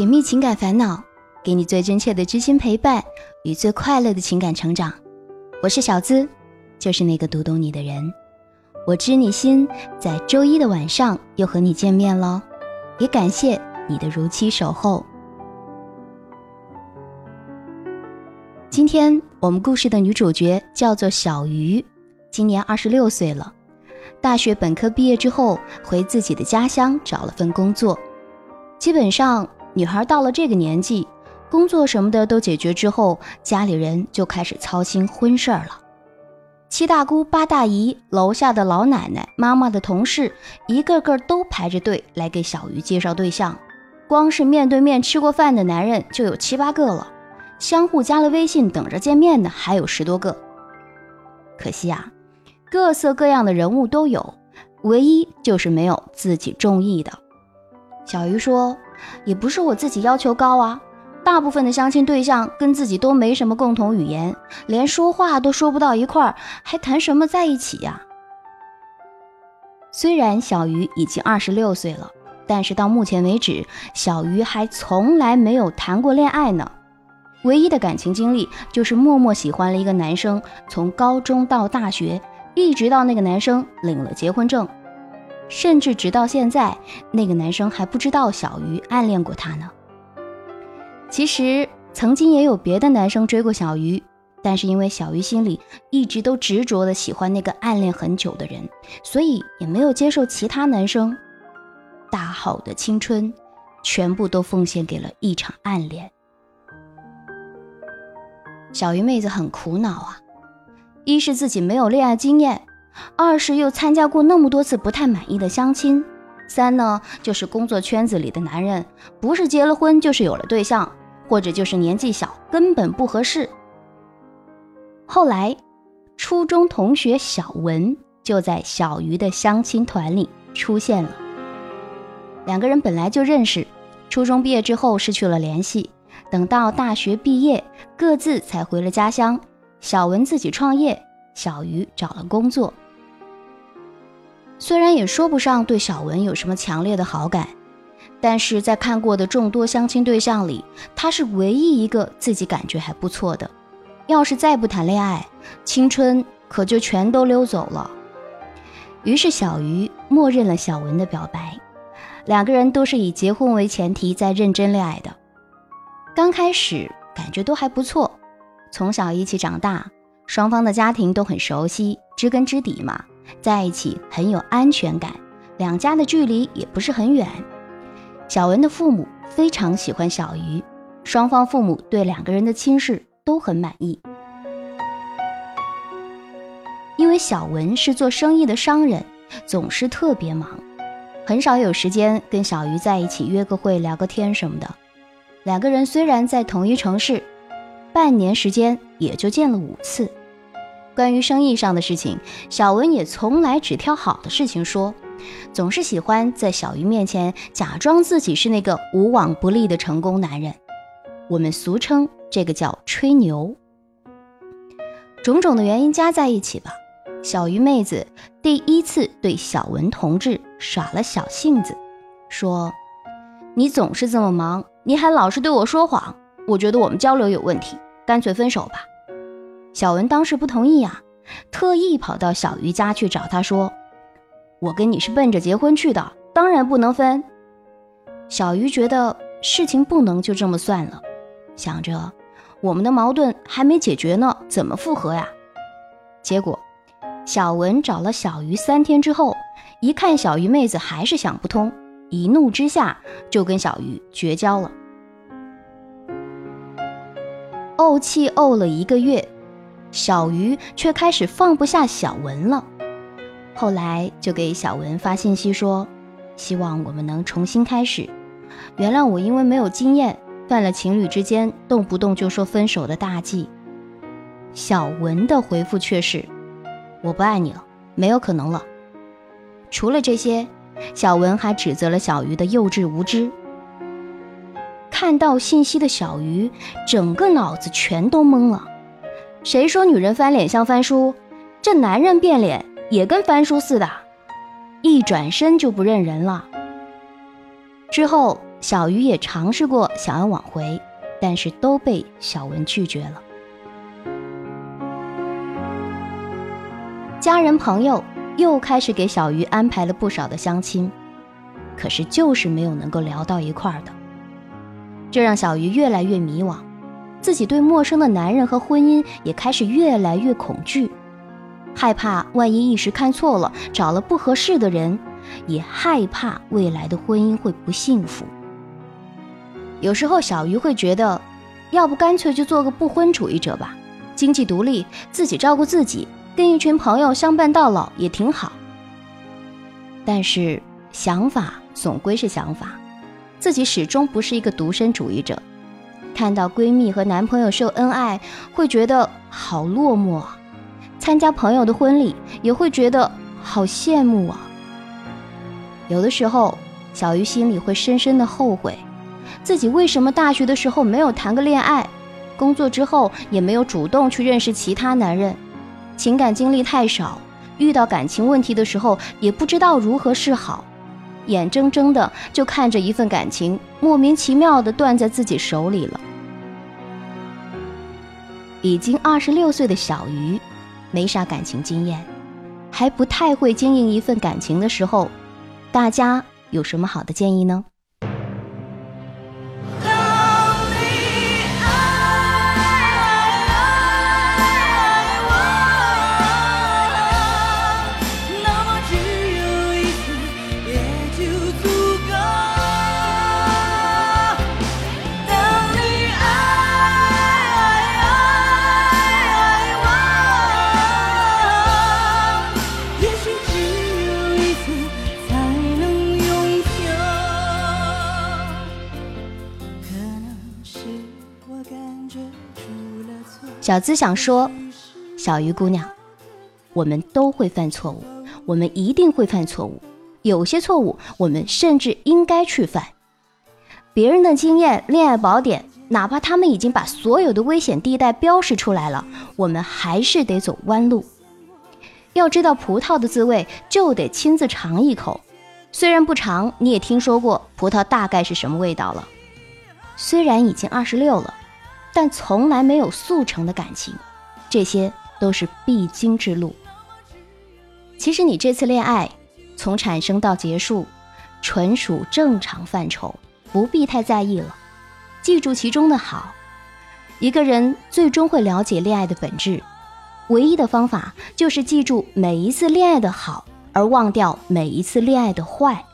解密情感烦恼，给你最真切的知心陪伴与最快乐的情感成长。我是小资，就是那个读懂你的人。我知你心，在周一的晚上又和你见面了，也感谢你的如期守候。今天我们故事的女主角叫做小鱼，今年二十六岁了。大学本科毕业之后，回自己的家乡找了份工作。基本上，女孩到了这个年纪，工作什么的都解决之后，家里人就开始操心婚事儿了。七大姑八大姨，楼下的老奶奶，妈妈的同事，一个个都排着队来给小鱼介绍对象。光是面对面吃过饭的男人就有七八个了。相互加了微信，等着见面的还有十多个。可惜啊，各色各样的人物都有，唯一就是没有自己中意的。小鱼说：“也不是我自己要求高啊，大部分的相亲对象跟自己都没什么共同语言，连说话都说不到一块儿，还谈什么在一起呀？”虽然小鱼已经二十六岁了，但是到目前为止，小鱼还从来没有谈过恋爱呢。唯一的感情经历就是默默喜欢了一个男生，从高中到大学，一直到那个男生领了结婚证，甚至直到现在，那个男生还不知道小鱼暗恋过他呢。其实曾经也有别的男生追过小鱼，但是因为小鱼心里一直都执着的喜欢那个暗恋很久的人，所以也没有接受其他男生。大好的青春，全部都奉献给了一场暗恋。小鱼妹子很苦恼啊，一是自己没有恋爱经验，二是又参加过那么多次不太满意的相亲，三呢就是工作圈子里的男人不是结了婚就是有了对象，或者就是年纪小根本不合适。后来，初中同学小文就在小鱼的相亲团里出现了，两个人本来就认识，初中毕业之后失去了联系。等到大学毕业，各自才回了家乡。小文自己创业，小鱼找了工作。虽然也说不上对小文有什么强烈的好感，但是在看过的众多相亲对象里，他是唯一一个自己感觉还不错的。要是再不谈恋爱，青春可就全都溜走了。于是小鱼默认了小文的表白，两个人都是以结婚为前提在认真恋爱的。刚开始感觉都还不错，从小一起长大，双方的家庭都很熟悉，知根知底嘛，在一起很有安全感。两家的距离也不是很远。小文的父母非常喜欢小鱼，双方父母对两个人的亲事都很满意。因为小文是做生意的商人，总是特别忙，很少有时间跟小鱼在一起约个会、聊个天什么的。两个人虽然在同一城市，半年时间也就见了五次。关于生意上的事情，小文也从来只挑好的事情说，总是喜欢在小鱼面前假装自己是那个无往不利的成功男人。我们俗称这个叫吹牛。种种的原因加在一起吧，小鱼妹子第一次对小文同志耍了小性子，说：“你总是这么忙。”你还老是对我说谎，我觉得我们交流有问题，干脆分手吧。小文当时不同意呀，特意跑到小鱼家去找他说：“我跟你是奔着结婚去的，当然不能分。”小鱼觉得事情不能就这么算了，想着我们的矛盾还没解决呢，怎么复合呀？结果小文找了小鱼三天之后，一看小鱼妹子还是想不通。一怒之下就跟小鱼绝交了，怄气怄了一个月，小鱼却开始放不下小文了。后来就给小文发信息说，希望我们能重新开始，原谅我因为没有经验犯了情侣之间动不动就说分手的大忌。小文的回复却是，我不爱你了，没有可能了。除了这些。小文还指责了小鱼的幼稚无知。看到信息的小鱼，整个脑子全都懵了。谁说女人翻脸像翻书？这男人变脸也跟翻书似的，一转身就不认人了。之后，小鱼也尝试过想要挽回，但是都被小文拒绝了。家人朋友又开始给小鱼安排了不少的相亲，可是就是没有能够聊到一块儿的，这让小鱼越来越迷惘，自己对陌生的男人和婚姻也开始越来越恐惧，害怕万一一时看错了，找了不合适的人，也害怕未来的婚姻会不幸福。有时候小鱼会觉得，要不干脆就做个不婚主义者吧，经济独立，自己照顾自己。跟一群朋友相伴到老也挺好，但是想法总归是想法，自己始终不是一个独身主义者。看到闺蜜和男朋友秀恩爱，会觉得好落寞；参加朋友的婚礼，也会觉得好羡慕啊。有的时候，小鱼心里会深深的后悔，自己为什么大学的时候没有谈个恋爱，工作之后也没有主动去认识其他男人。情感经历太少，遇到感情问题的时候也不知道如何是好，眼睁睁的就看着一份感情莫名其妙的断在自己手里了。已经二十六岁的小鱼，没啥感情经验，还不太会经营一份感情的时候，大家有什么好的建议呢？小资想说，小鱼姑娘，我们都会犯错误，我们一定会犯错误。有些错误，我们甚至应该去犯。别人的经验、恋爱宝典，哪怕他们已经把所有的危险地带标示出来了，我们还是得走弯路。要知道葡萄的滋味，就得亲自尝一口。虽然不尝，你也听说过葡萄大概是什么味道了。虽然已经二十六了。但从来没有速成的感情，这些都是必经之路。其实你这次恋爱从产生到结束，纯属正常范畴，不必太在意了。记住其中的好，一个人最终会了解恋爱的本质。唯一的方法就是记住每一次恋爱的好，而忘掉每一次恋爱的坏，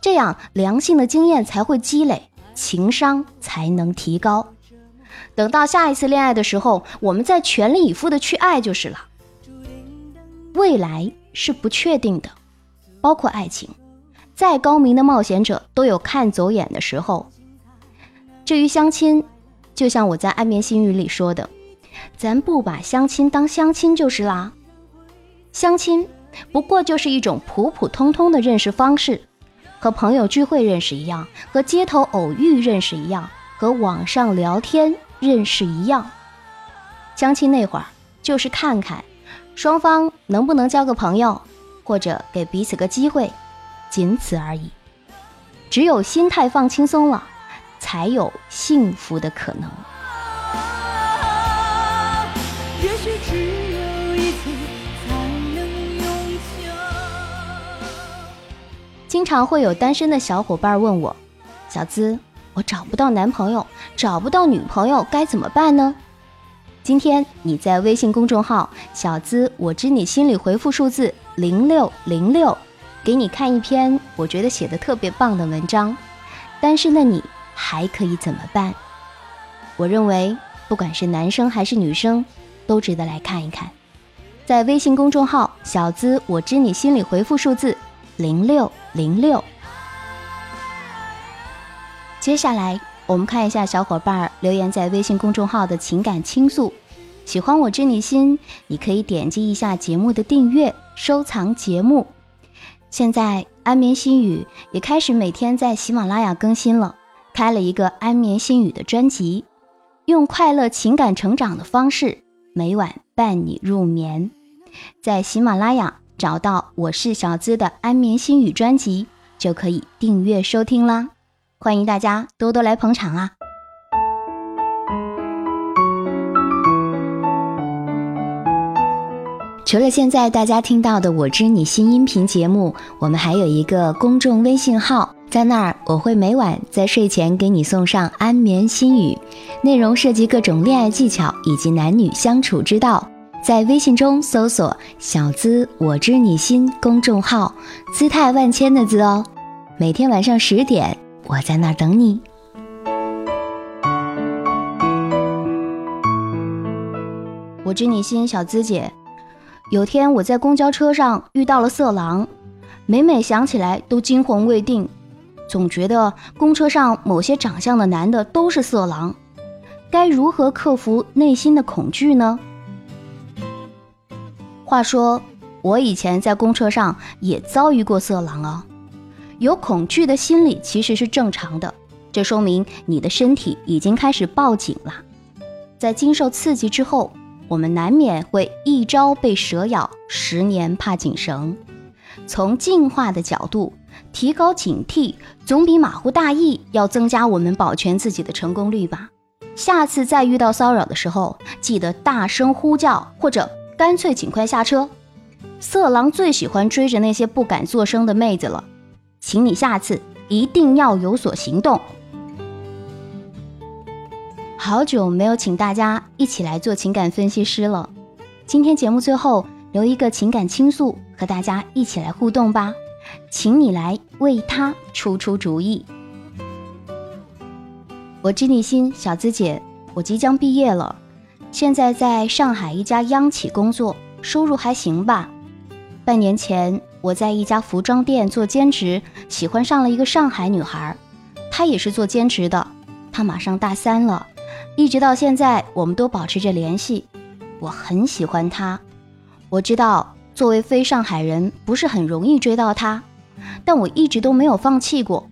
这样良性的经验才会积累，情商才能提高。等到下一次恋爱的时候，我们再全力以赴的去爱就是了。未来是不确定的，包括爱情，再高明的冒险者都有看走眼的时候。至于相亲，就像我在《安眠心语》里说的，咱不把相亲当相亲就是啦。相亲不过就是一种普普通通的认识方式，和朋友聚会认识一样，和街头偶遇认识一样，和网上聊天。认识一样，相亲那会儿就是看看双方能不能交个朋友，或者给彼此个机会，仅此而已。只有心态放轻松了，才有幸福的可能。经常会有单身的小伙伴问我，小资。我找不到男朋友，找不到女朋友，该怎么办呢？今天你在微信公众号“小资我知你心里”回复数字零六零六，给你看一篇我觉得写的特别棒的文章。单身的你还可以怎么办？我认为不管是男生还是女生，都值得来看一看。在微信公众号“小资我知你心里”回复数字零六零六。接下来，我们看一下小伙伴留言在微信公众号的情感倾诉。喜欢我知你心，你可以点击一下节目的订阅，收藏节目。现在安眠心语也开始每天在喜马拉雅更新了，开了一个安眠心语的专辑，用快乐情感成长的方式，每晚伴你入眠。在喜马拉雅找到我是小资的安眠心语专辑，就可以订阅收听啦。欢迎大家多多来捧场啊！除了现在大家听到的《我知你心》音频节目，我们还有一个公众微信号，在那儿我会每晚在睡前给你送上安眠心语，内容涉及各种恋爱技巧以及男女相处之道。在微信中搜索“小资我知你心”公众号，姿态万千的“资”哦。每天晚上十点，我在那儿等你。我知你心，小资姐。有天我在公交车上遇到了色狼，每每想起来都惊魂未定，总觉得公车上某些长相的男的都是色狼。该如何克服内心的恐惧呢？话说，我以前在公车上也遭遇过色狼啊。有恐惧的心理其实是正常的，这说明你的身体已经开始报警了。在经受刺激之后，我们难免会一朝被蛇咬，十年怕井绳。从进化的角度，提高警惕总比马虎大意要增加我们保全自己的成功率吧。下次再遇到骚扰的时候，记得大声呼叫或者。干脆尽快下车，色狼最喜欢追着那些不敢作声的妹子了，请你下次一定要有所行动。好久没有请大家一起来做情感分析师了，今天节目最后留一个情感倾诉，和大家一起来互动吧，请你来为他出出主意。我知你心，小资姐，我即将毕业了。现在在上海一家央企工作，收入还行吧。半年前我在一家服装店做兼职，喜欢上了一个上海女孩，她也是做兼职的。她马上大三了，一直到现在我们都保持着联系。我很喜欢她，我知道作为非上海人不是很容易追到她，但我一直都没有放弃过。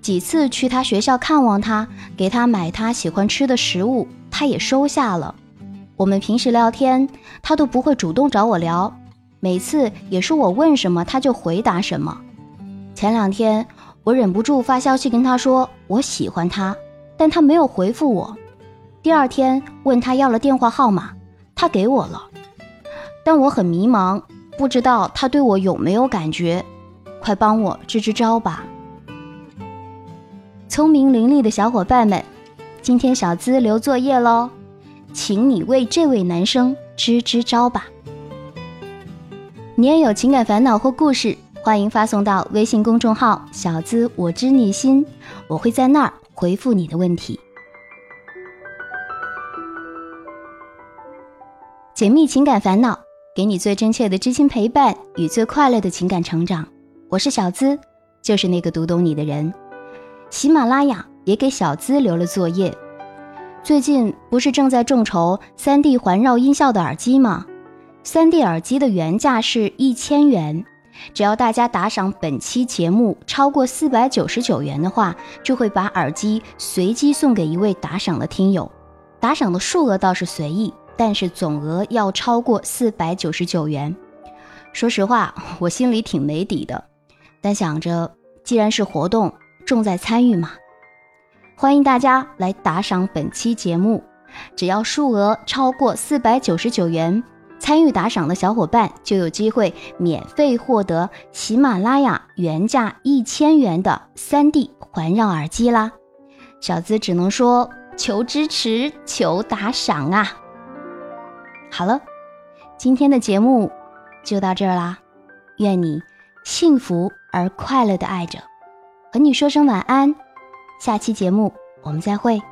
几次去她学校看望她，给她买她喜欢吃的食物，她也收下了。我们平时聊天，她都不会主动找我聊，每次也是我问什么他就回答什么。前两天我忍不住发消息跟他说我喜欢他，但他没有回复我。第二天问他要了电话号码，他给我了，但我很迷茫，不知道他对我有没有感觉，快帮我支支招吧。聪明伶俐的小伙伴们，今天小资留作业喽。请你为这位男生支支招吧。你也有情感烦恼或故事，欢迎发送到微信公众号“小资我知你心”，我会在那儿回复你的问题。解密情感烦恼，给你最真切的知心陪伴与最快乐的情感成长。我是小资，就是那个读懂你的人。喜马拉雅也给小资留了作业。最近不是正在众筹 3D 环绕音效的耳机吗？3D 耳机的原价是一千元，只要大家打赏本期节目超过四百九十九元的话，就会把耳机随机送给一位打赏的听友。打赏的数额倒是随意，但是总额要超过四百九十九元。说实话，我心里挺没底的，但想着既然是活动，重在参与嘛。欢迎大家来打赏本期节目，只要数额超过四百九十九元，参与打赏的小伙伴就有机会免费获得喜马拉雅原价一千元的三 D 环绕耳机啦！小资只能说求支持，求打赏啊！好了，今天的节目就到这儿啦，愿你幸福而快乐的爱着，和你说声晚安。下期节目，我们再会。